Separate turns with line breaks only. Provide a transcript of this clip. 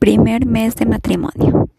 Primer mes de matrimonio.